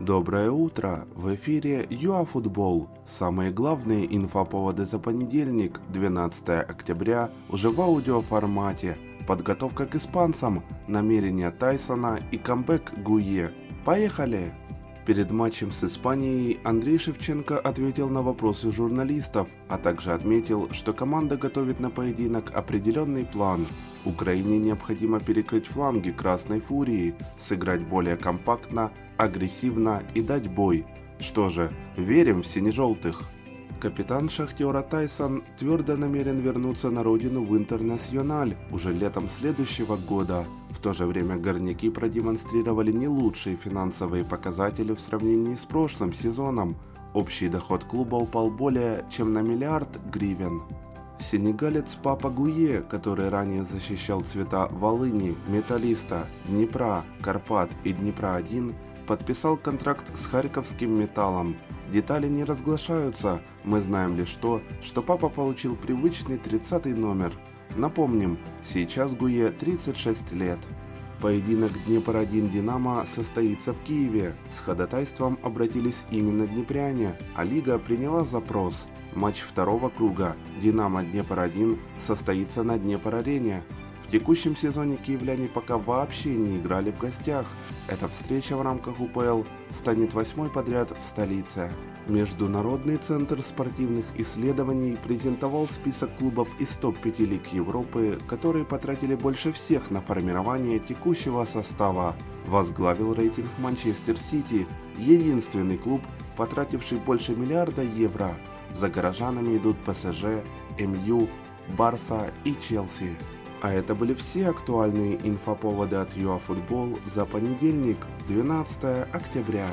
Доброе утро! В эфире ЮАФутбол. Самые главные инфоповоды за понедельник, 12 октября, уже в аудиоформате. Подготовка к испанцам, намерения Тайсона и камбэк Гуе. Поехали! Перед матчем с Испанией Андрей Шевченко ответил на вопросы журналистов, а также отметил, что команда готовит на поединок определенный план. Украине необходимо перекрыть фланги Красной Фурии, сыграть более компактно, агрессивно и дать бой. Что же, верим в сине-желтых. Капитан Шахтера Тайсон твердо намерен вернуться на родину в Интернациональ уже летом следующего года. В то же время горняки продемонстрировали не лучшие финансовые показатели в сравнении с прошлым сезоном. Общий доход клуба упал более чем на миллиард гривен. Сенегалец Папа Гуе, который ранее защищал цвета Волыни, Металлиста, Днепра, Карпат и Днепра-1, подписал контракт с Харьковским металлом. Детали не разглашаются, мы знаем лишь то, что папа получил привычный 30 номер. Напомним, сейчас Гуе 36 лет. Поединок Днепр-1 «Динамо» состоится в Киеве. С ходатайством обратились именно днепряне, а Лига приняла запрос. Матч второго круга «Динамо Днепр-1» состоится на Днепр-арене. Текущем сезоне киевляне пока вообще не играли в гостях. Эта встреча в рамках УПЛ станет восьмой подряд в столице. Международный центр спортивных исследований презентовал список клубов из топ-5 лиг Европы, которые потратили больше всех на формирование текущего состава. Возглавил рейтинг Манчестер Сити, единственный клуб, потративший больше миллиарда евро. За горожанами идут ПСЖ, МЮ, Барса и Челси. А это были все актуальные инфоповоды от ЮАФутбол за понедельник, 12 октября.